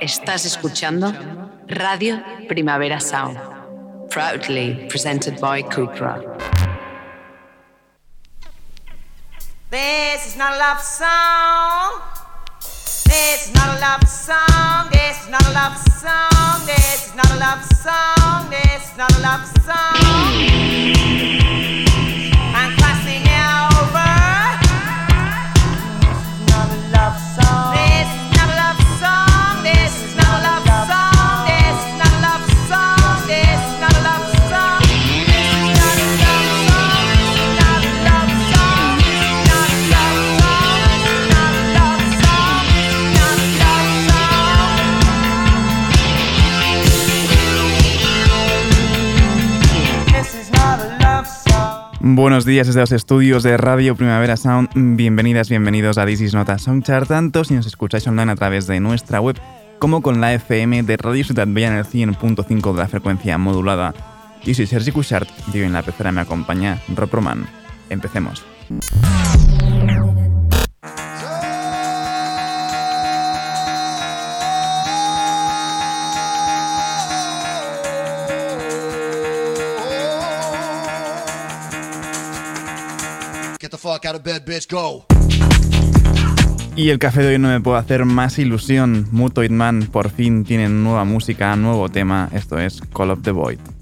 Estás escuchando Radio Primavera Sound, proudly presented by Kukra. This is not a love song. This is not a love song. This is not a love song. This is not a love song. This is not a love song. Buenos días desde los estudios de Radio Primavera Sound. Bienvenidas, bienvenidos a This is Not a Songchart, tanto si nos escucháis online a través de nuestra web como con la FM de Radio Ciudad Bella en el 100.5 de la frecuencia modulada. Y soy Sergi Cushart y hoy en la pecera me acompaña Rob Roman. Empecemos. Y el café de hoy no me puede hacer más ilusión. Mutoid Man por fin tienen nueva música, nuevo tema. Esto es Call of the Void.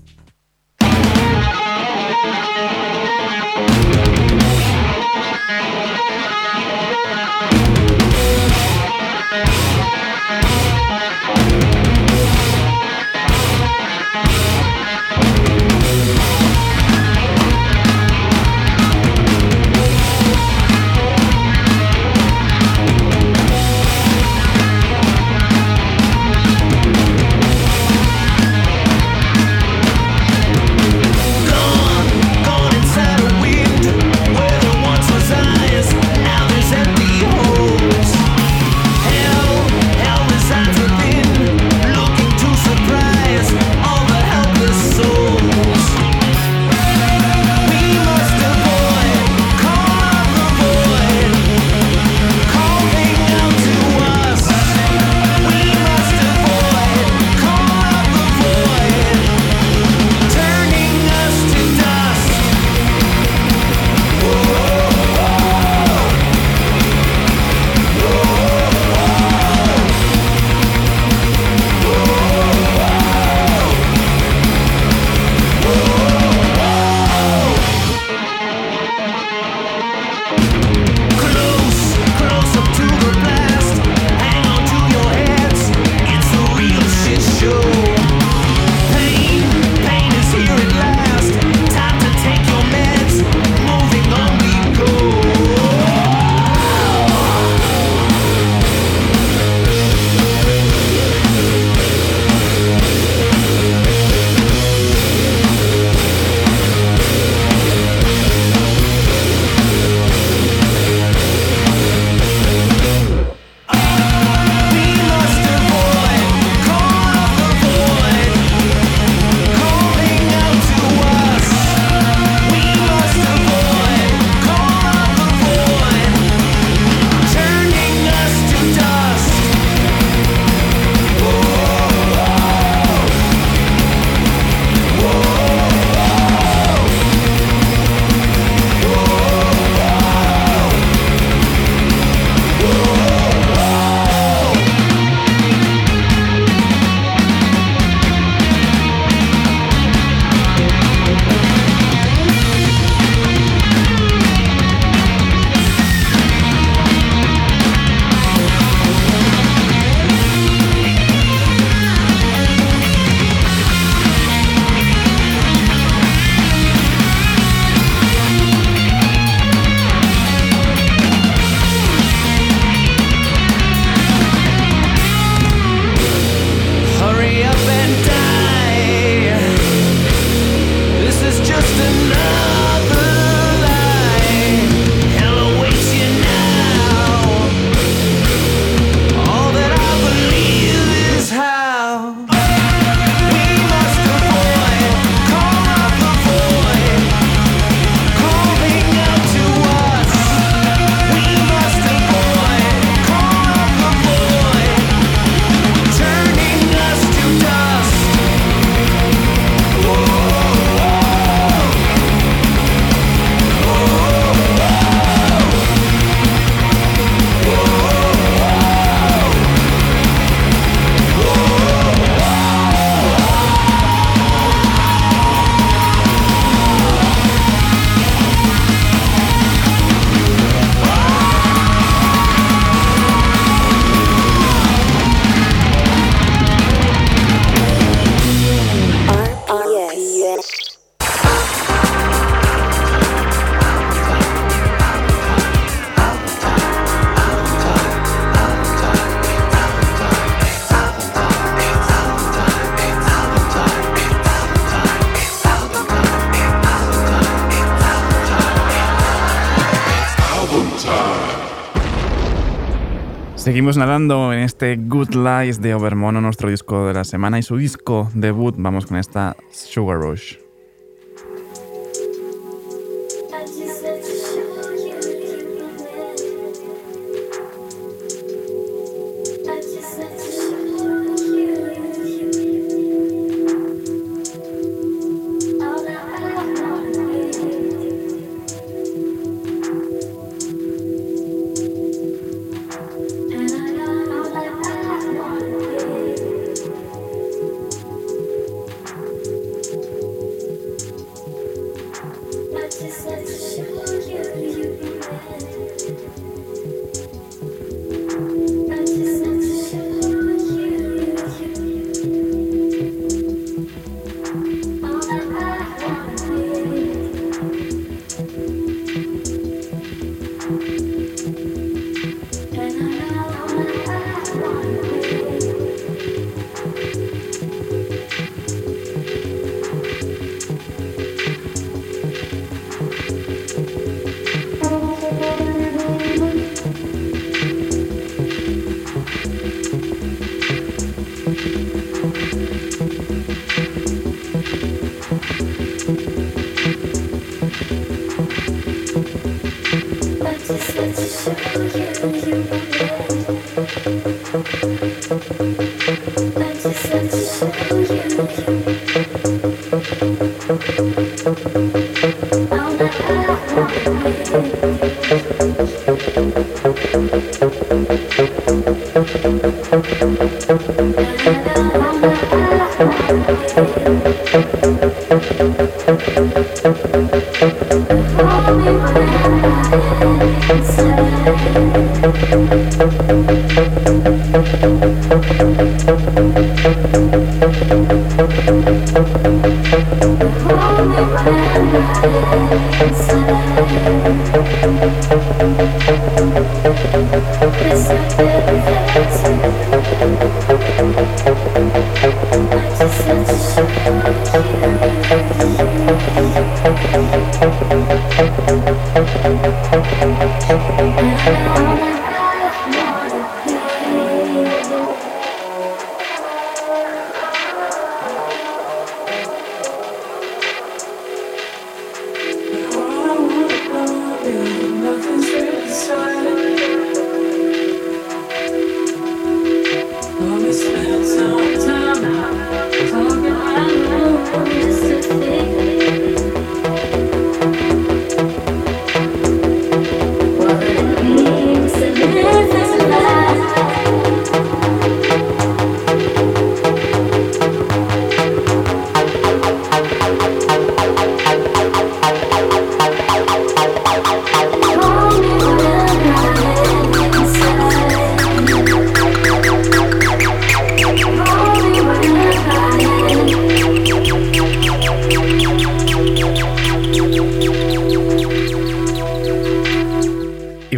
Seguimos nadando en este Good Lies de Overmono, nuestro disco de la semana y su disco debut. Vamos con esta Sugar Rush.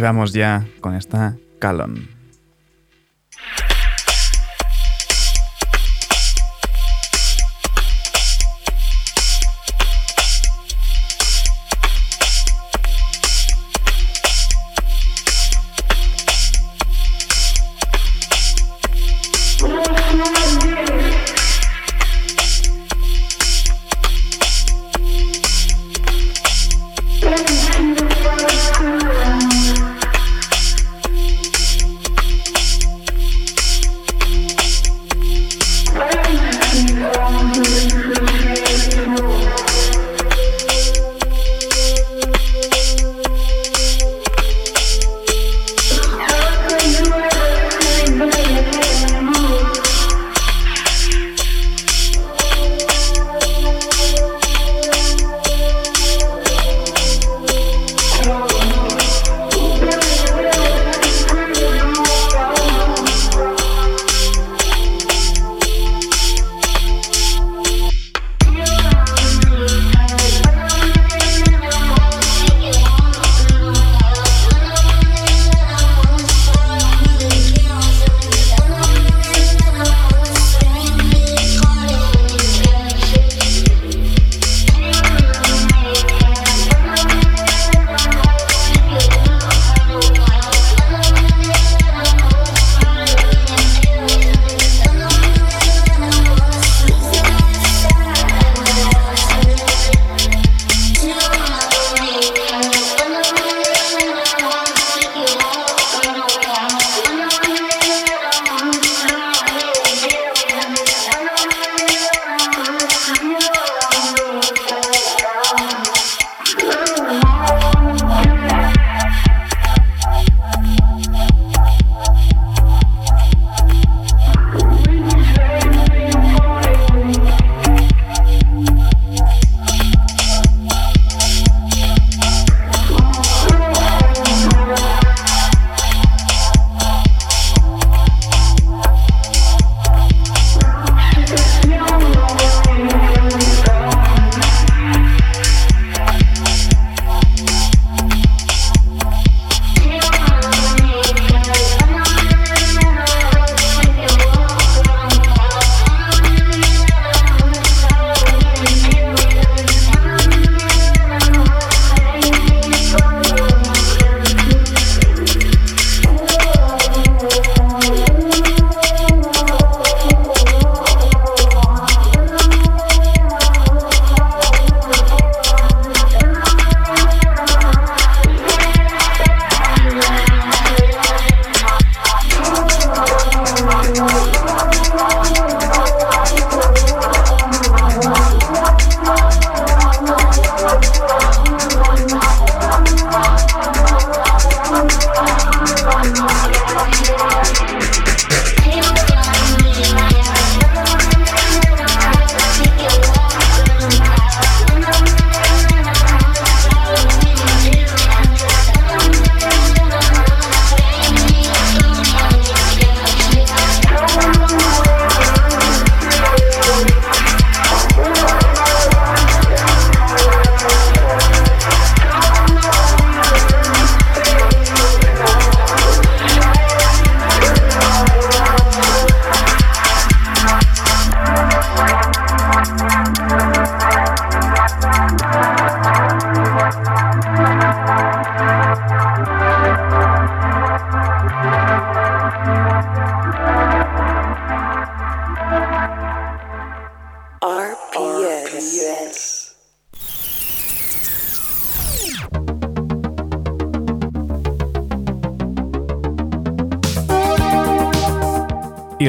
Vamos ya con esta Calon.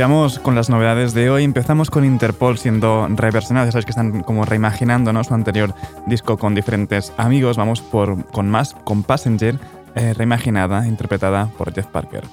Vamos con las novedades de hoy. Empezamos con Interpol siendo reversionados. Ya sabéis que están como reimaginando su anterior disco con diferentes amigos. Vamos por, con más, con Passenger, eh, reimaginada, interpretada por Jeff Parker.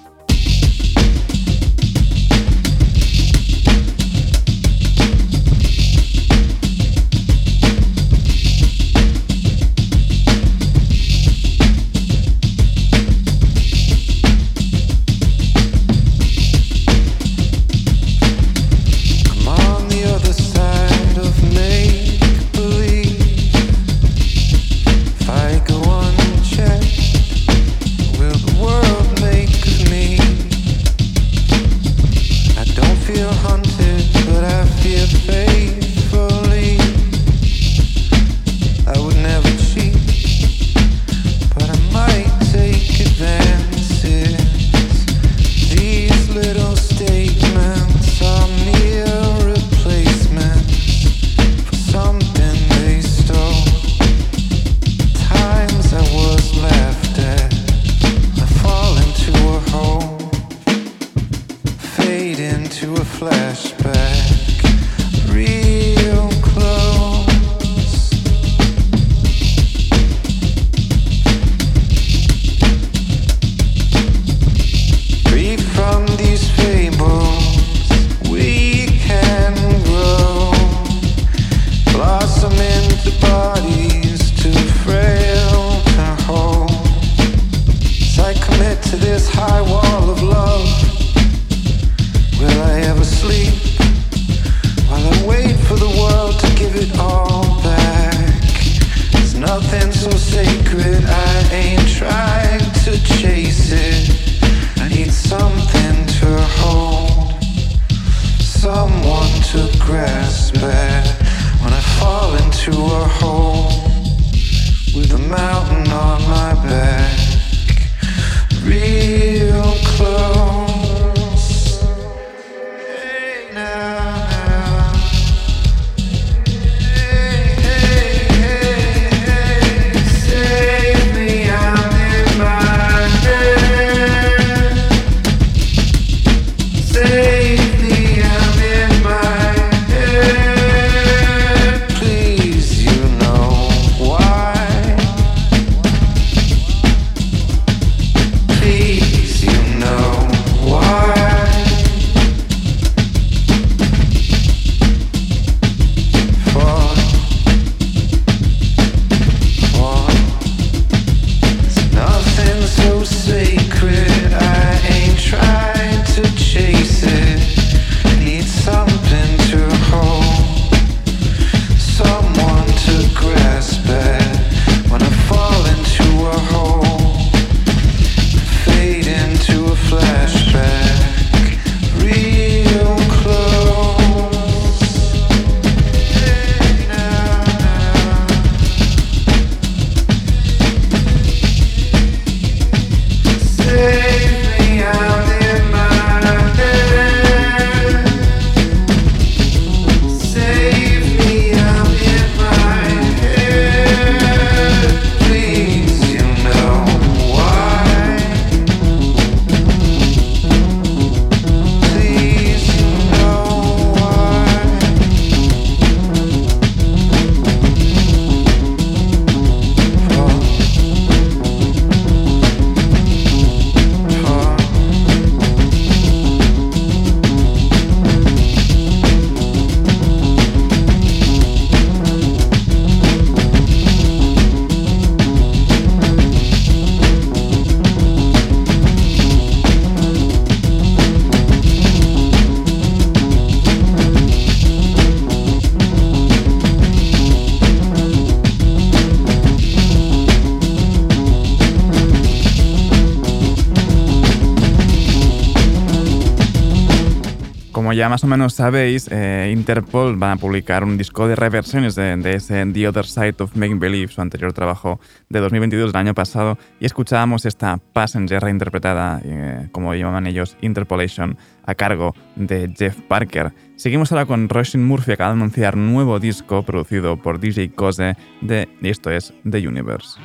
Más o menos sabéis, eh, Interpol va a publicar un disco de reversiones de, ese The Other Side of Making Believe, su anterior trabajo de 2022 del año pasado, y escuchábamos esta Passenger reinterpretada, eh, como llaman ellos, Interpolation, a cargo de Jeff Parker. Seguimos ahora con Roshin Murphy, acaba de anunciar nuevo disco producido por DJ Cose, de, esto es The Universe.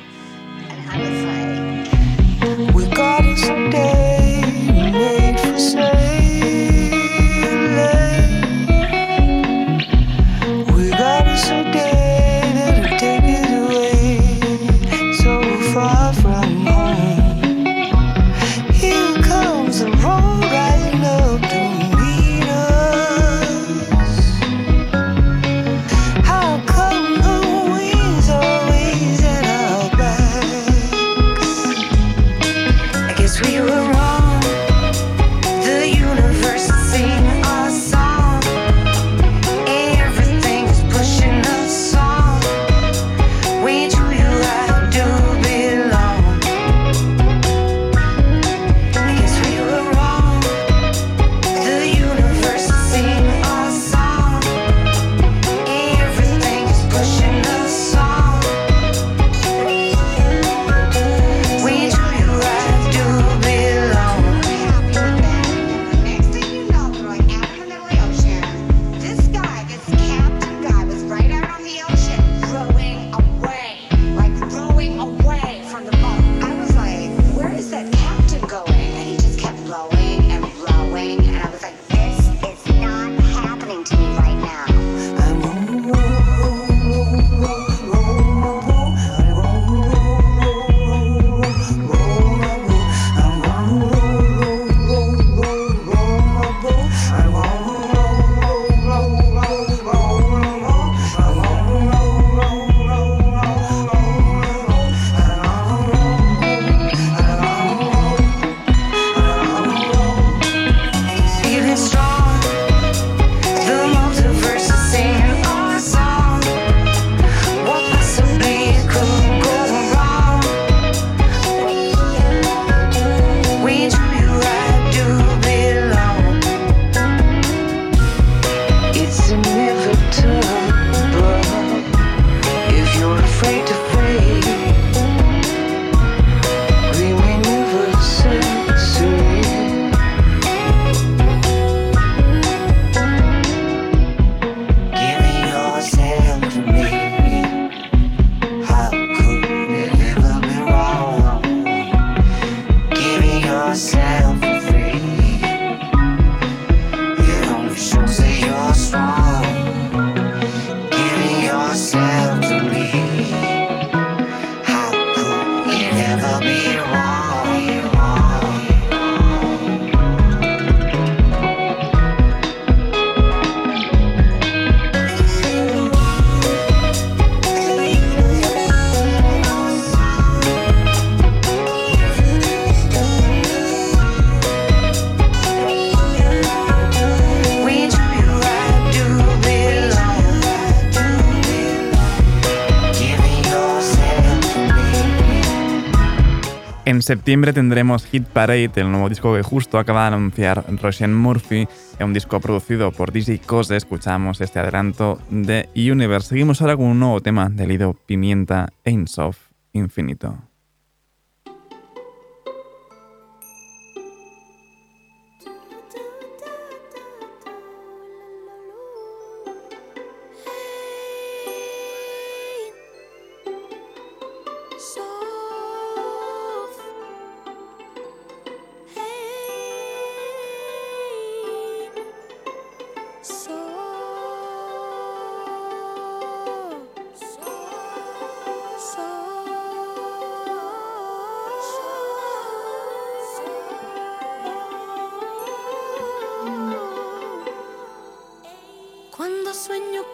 Septiembre tendremos Hit Parade, el nuevo disco que justo acaba de anunciar Roshan Murphy, un disco producido por DJ Cose. Escuchamos este adelanto de Universe. Seguimos ahora con un nuevo tema del Lido Pimienta Ainsoft Infinito.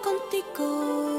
contigo.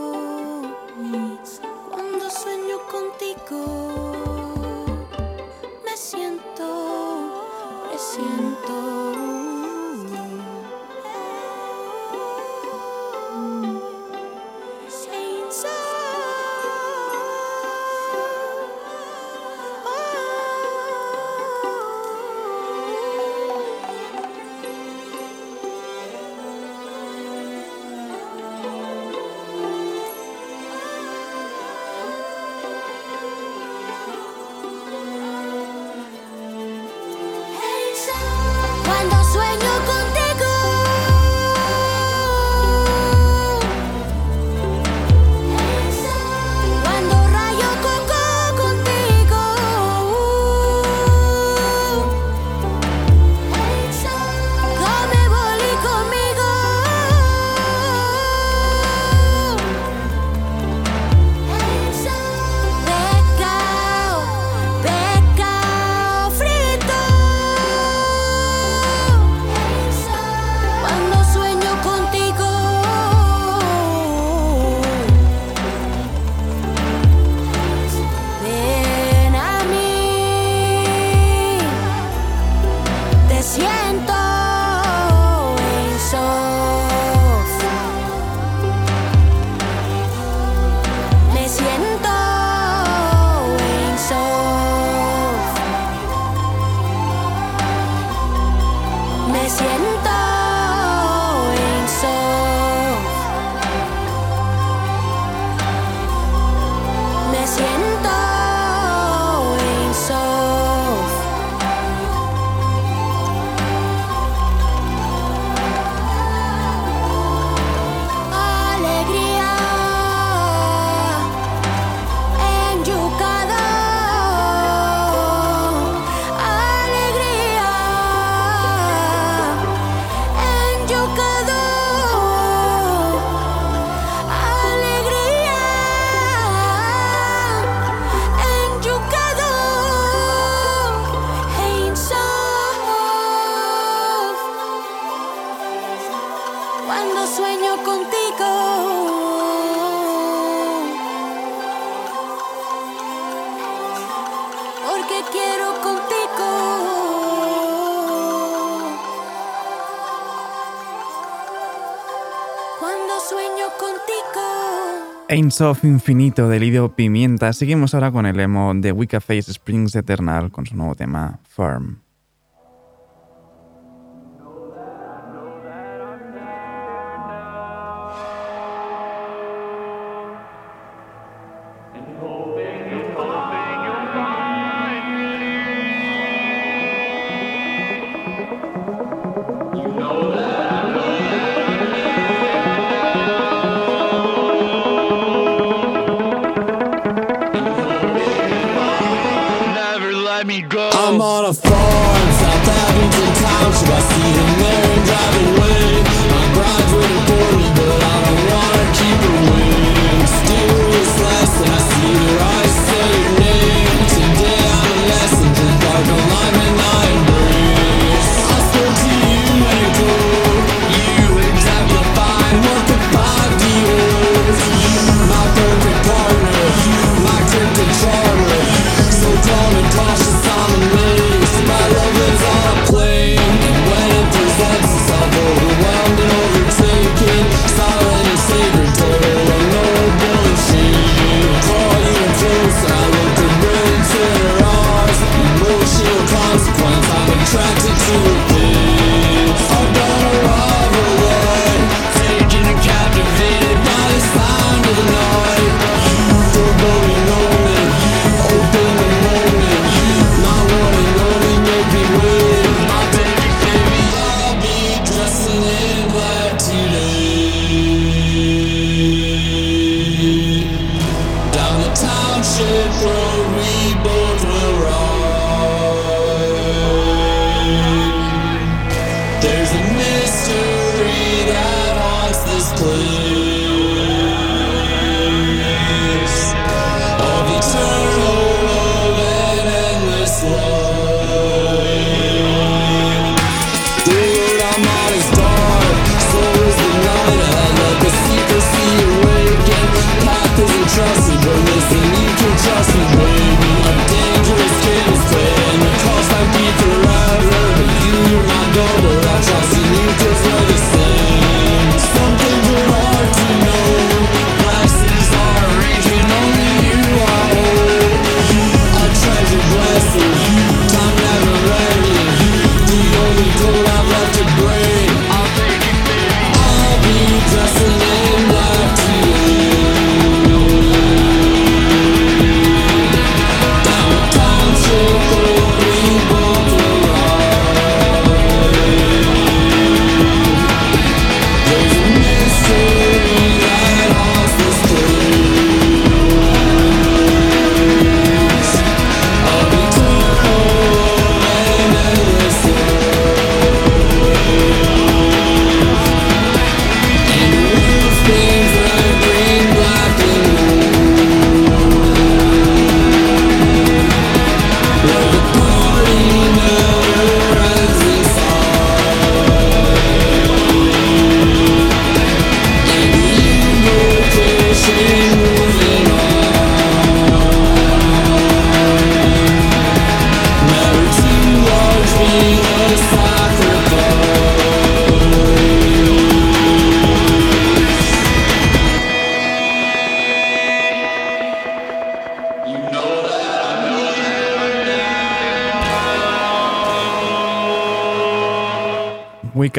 Infinito de Lidio Pimienta. Seguimos ahora con el emo de Wicca Face Springs Eternal con su nuevo tema Firm.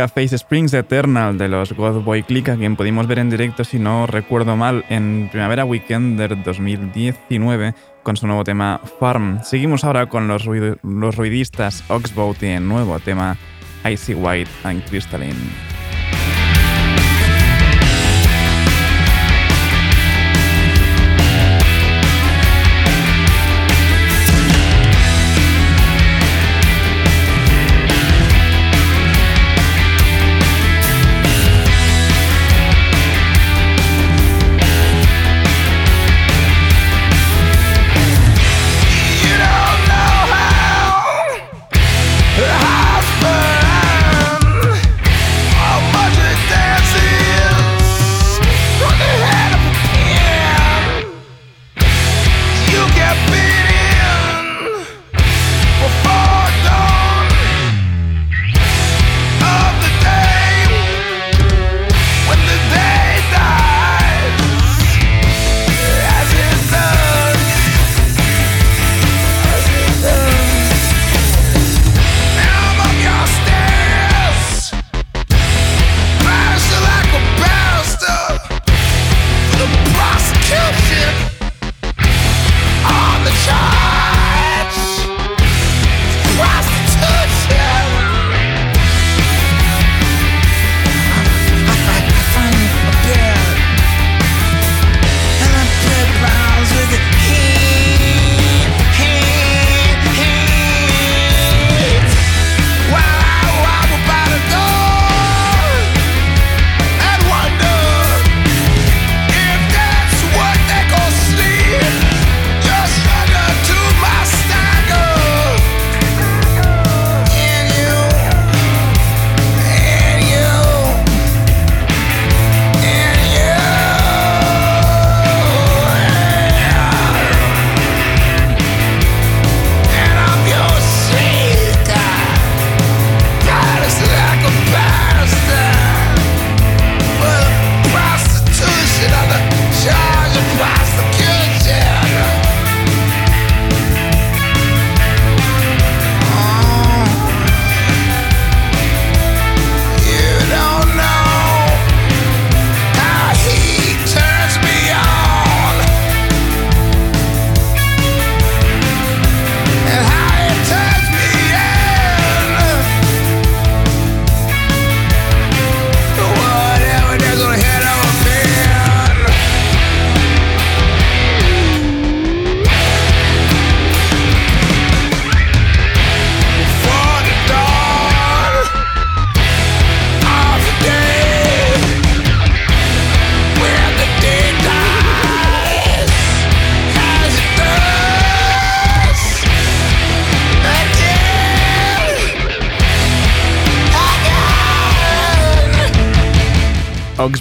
Face Springs Eternal de los Godboy Click, a quien pudimos ver en directo, si no recuerdo mal, en Primavera Weekend del 2019 con su nuevo tema Farm. Seguimos ahora con los, los ruidistas Oxbow nuevo tema Icy White and Crystalline.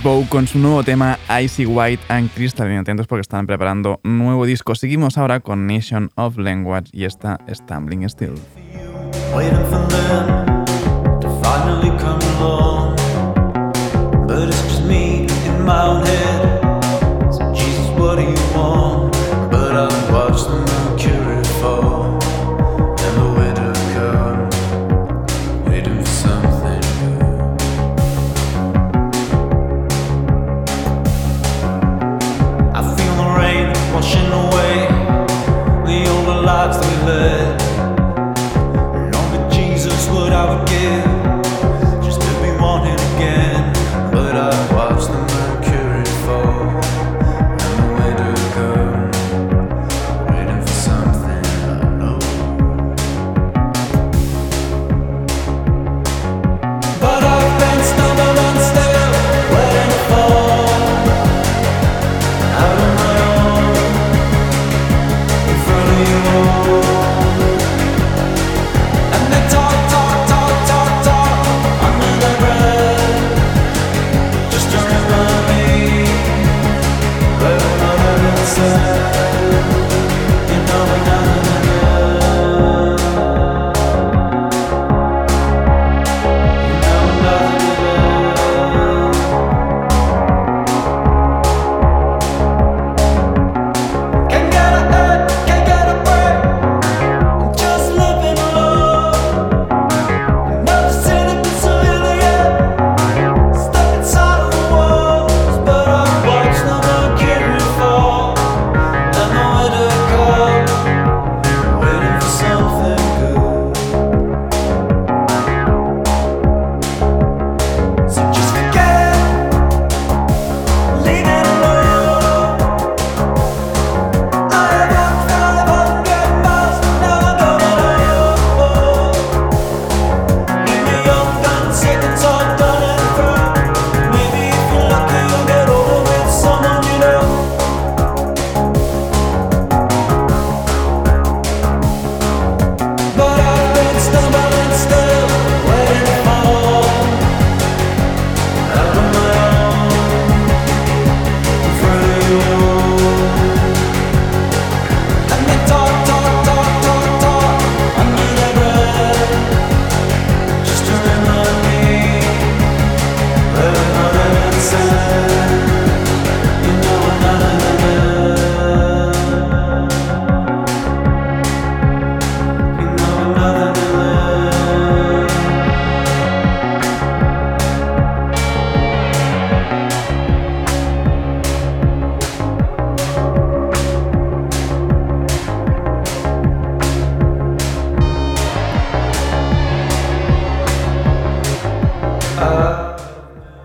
Oxbow con su nuevo tema Icy White and Crystalline. Atentos porque están preparando un nuevo disco. Seguimos ahora con Nation of Language y esta Stumbling Still.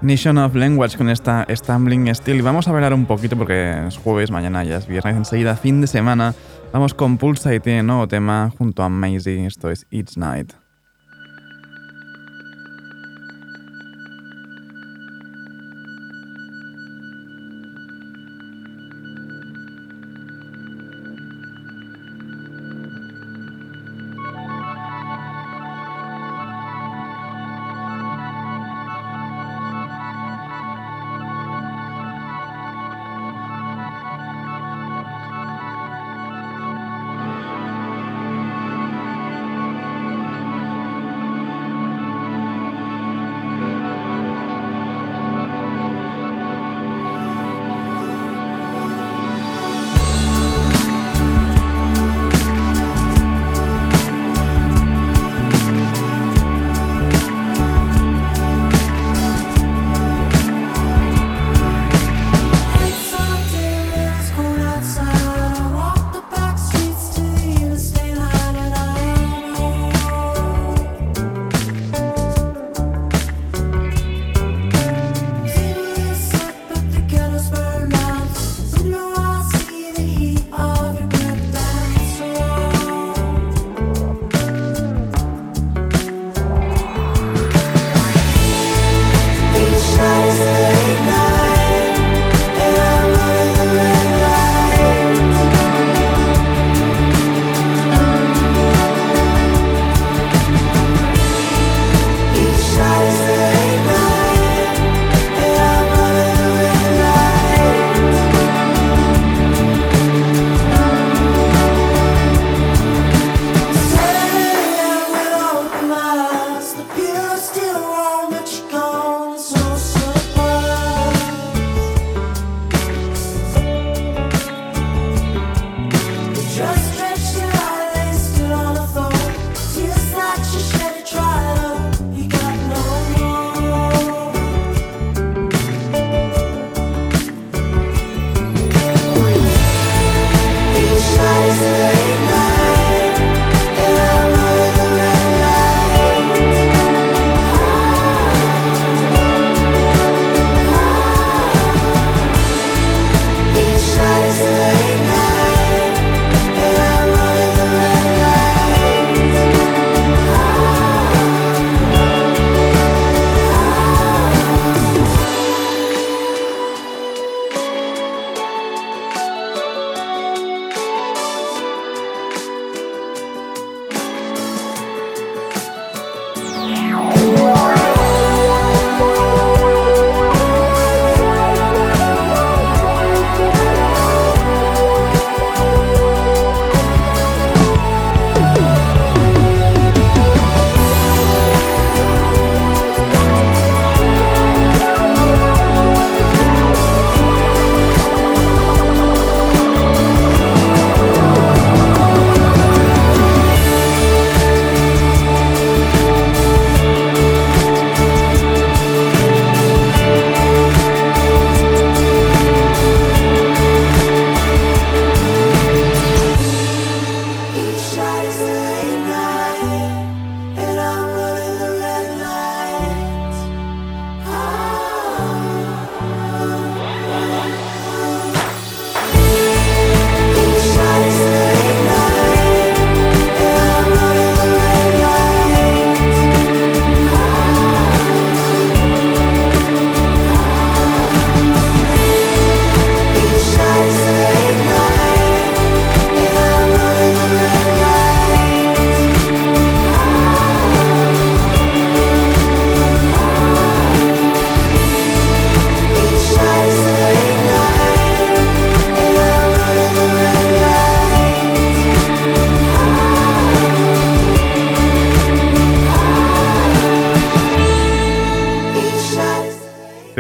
Nation of Language con esta Stumbling Steel. Vamos a hablar un poquito porque es jueves, mañana ya es viernes, enseguida fin de semana. Vamos con Pulsa y tiene nuevo tema junto a Maisie. Esto es It's Night.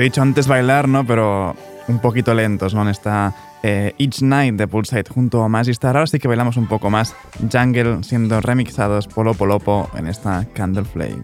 Dicho antes bailar, ¿no? Pero un poquito lentos, ¿no? En esta eh, Each Night de Pulsate junto a Magic Star. Ahora sí que bailamos un poco más. Jungle siendo remixados Polo Polopo en esta Candle Flame.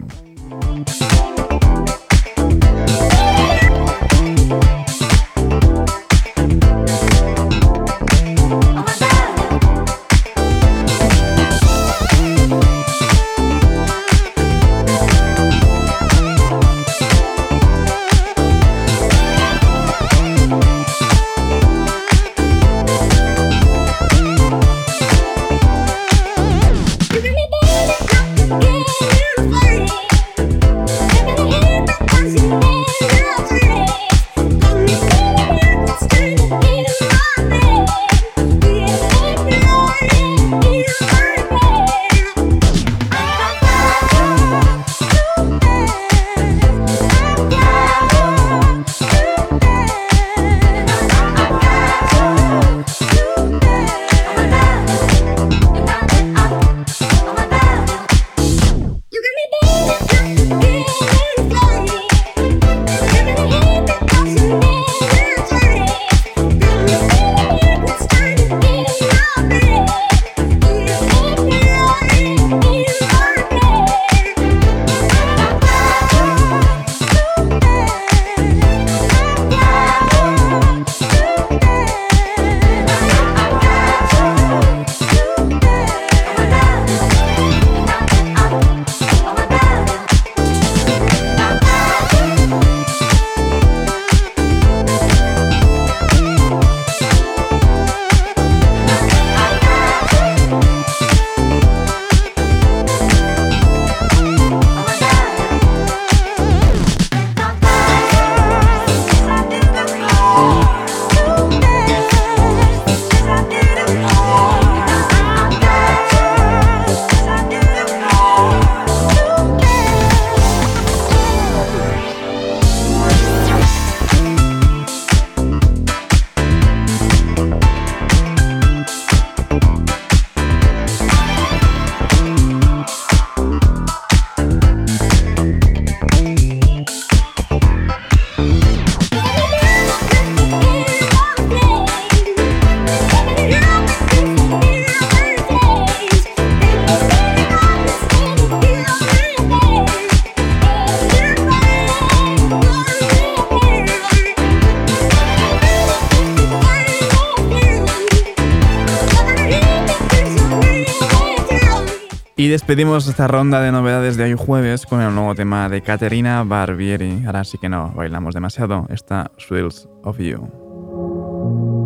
Despedimos esta ronda de novedades de hoy jueves con el nuevo tema de Caterina Barbieri. Ahora sí que no bailamos demasiado. Esta Swills of You.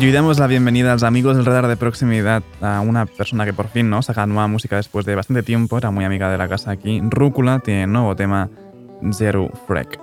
Y damos la bienvenida a los amigos del radar de proximidad a una persona que por fin ¿no? saca nueva música después de bastante tiempo, era muy amiga de la casa aquí. Rúcula tiene nuevo tema Zero Freak.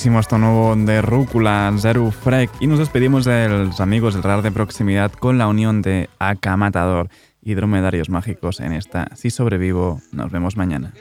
Guapísimo esto nuevo de Rúcula, Zero Freak. Y nos despedimos de los amigos del radar de proximidad con la unión de Acamatador y Dromedarios Mágicos en esta Si Sobrevivo. Nos vemos mañana.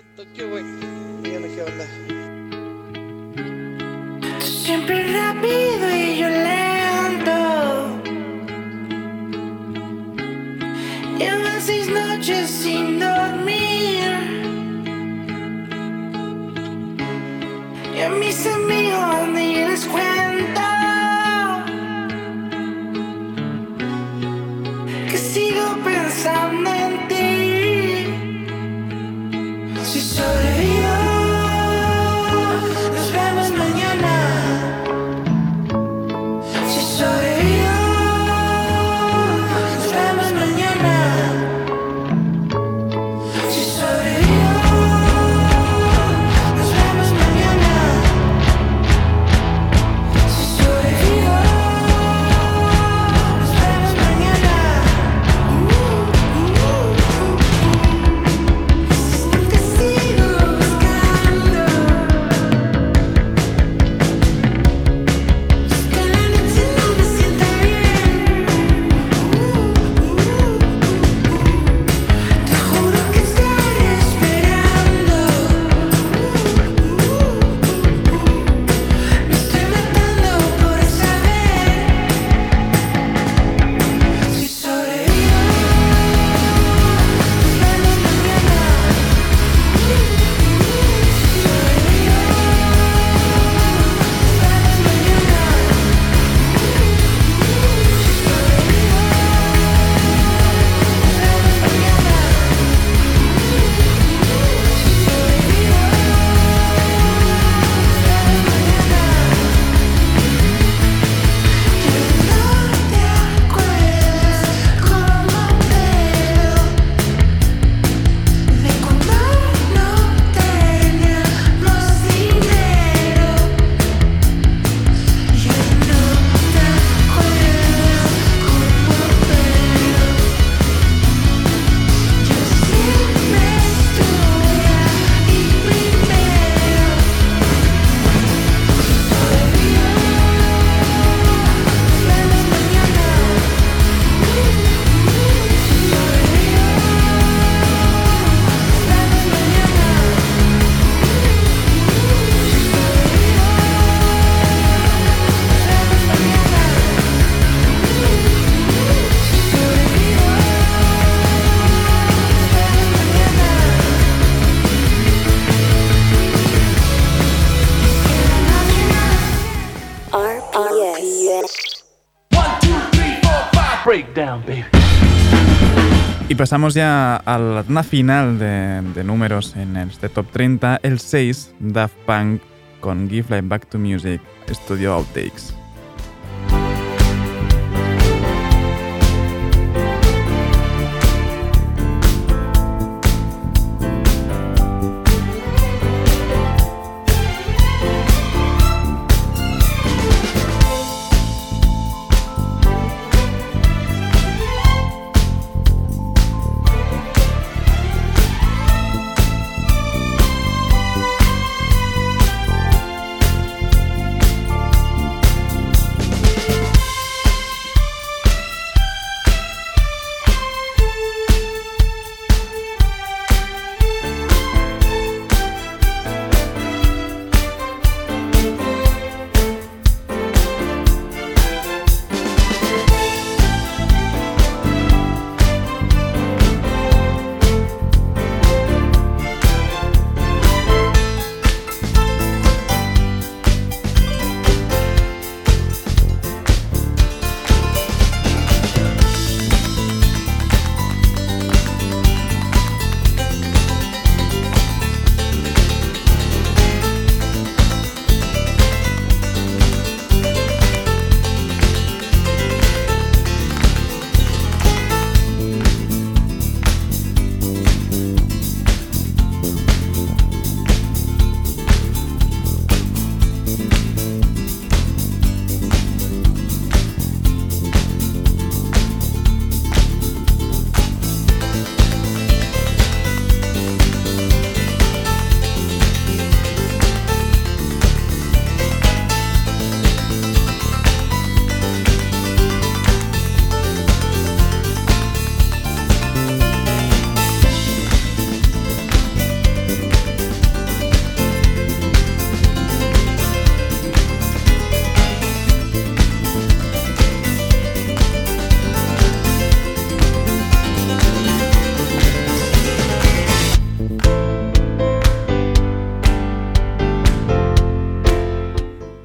Y pasamos ya a la final de, de, números en este top 30, el 6, Daft Punk con Give Life Back to Music, Studio Outtakes.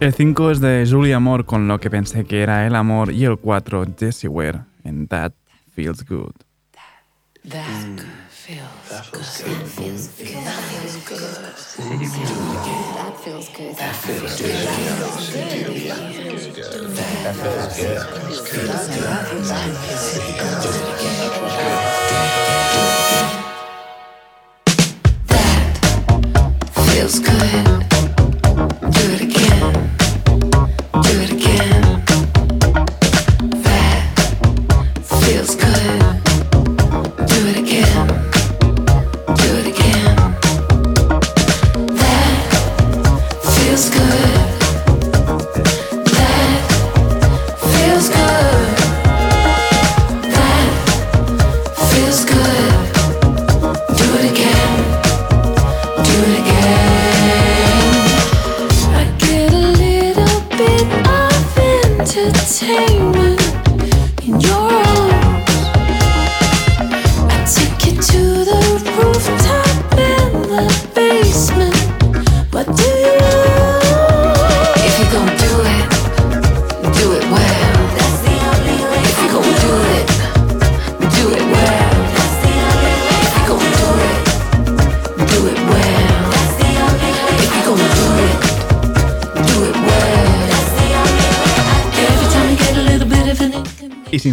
El 5 es de Julia Moore con lo que pensé que era el amor y el 4 Jessie Ware en That Feels Good. That, feels, good.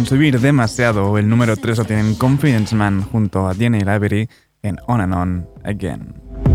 Sin subir demasiado, el número 3 lo tienen Confidence Man junto a Jenny Library en On and On Again.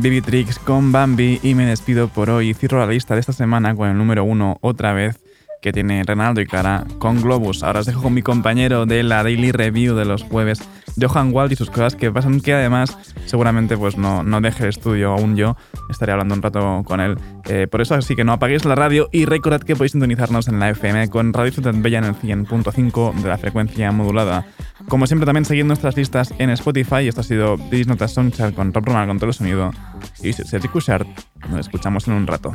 2 lo tiene Bibi Tricks con Bambi y me despido por hoy. Cierro la lista de esta semana con el número 1 otra vez que tiene Renaldo y Clara con Globus. Ahora os dejo con mi compañero de la Daily Review de los jueves, Johan Wald y sus cosas que pasan, que además seguramente pues no, no deje el estudio aún yo, estaré hablando un rato con él. Eh, por eso así que no apaguéis la radio y recordad que podéis sintonizarnos en la FM con Radio Ciudad Bella en el 100.5 de la frecuencia modulada. Como siempre también seguid nuestras listas en Spotify, esto ha sido Dis Notas con Rob Ronald con todo el sonido. Y Sergi Cushart, nos escuchamos en un rato.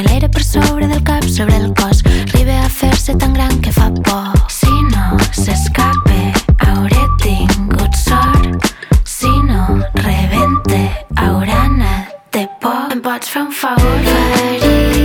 L'aire per sobre del cap, sobre el cos. Arriba a fer-se tan gran que fa por. Si no s'escape, hauré tingut sort. Si no rebente, haurà anat de por. Em pots fer un favor, faria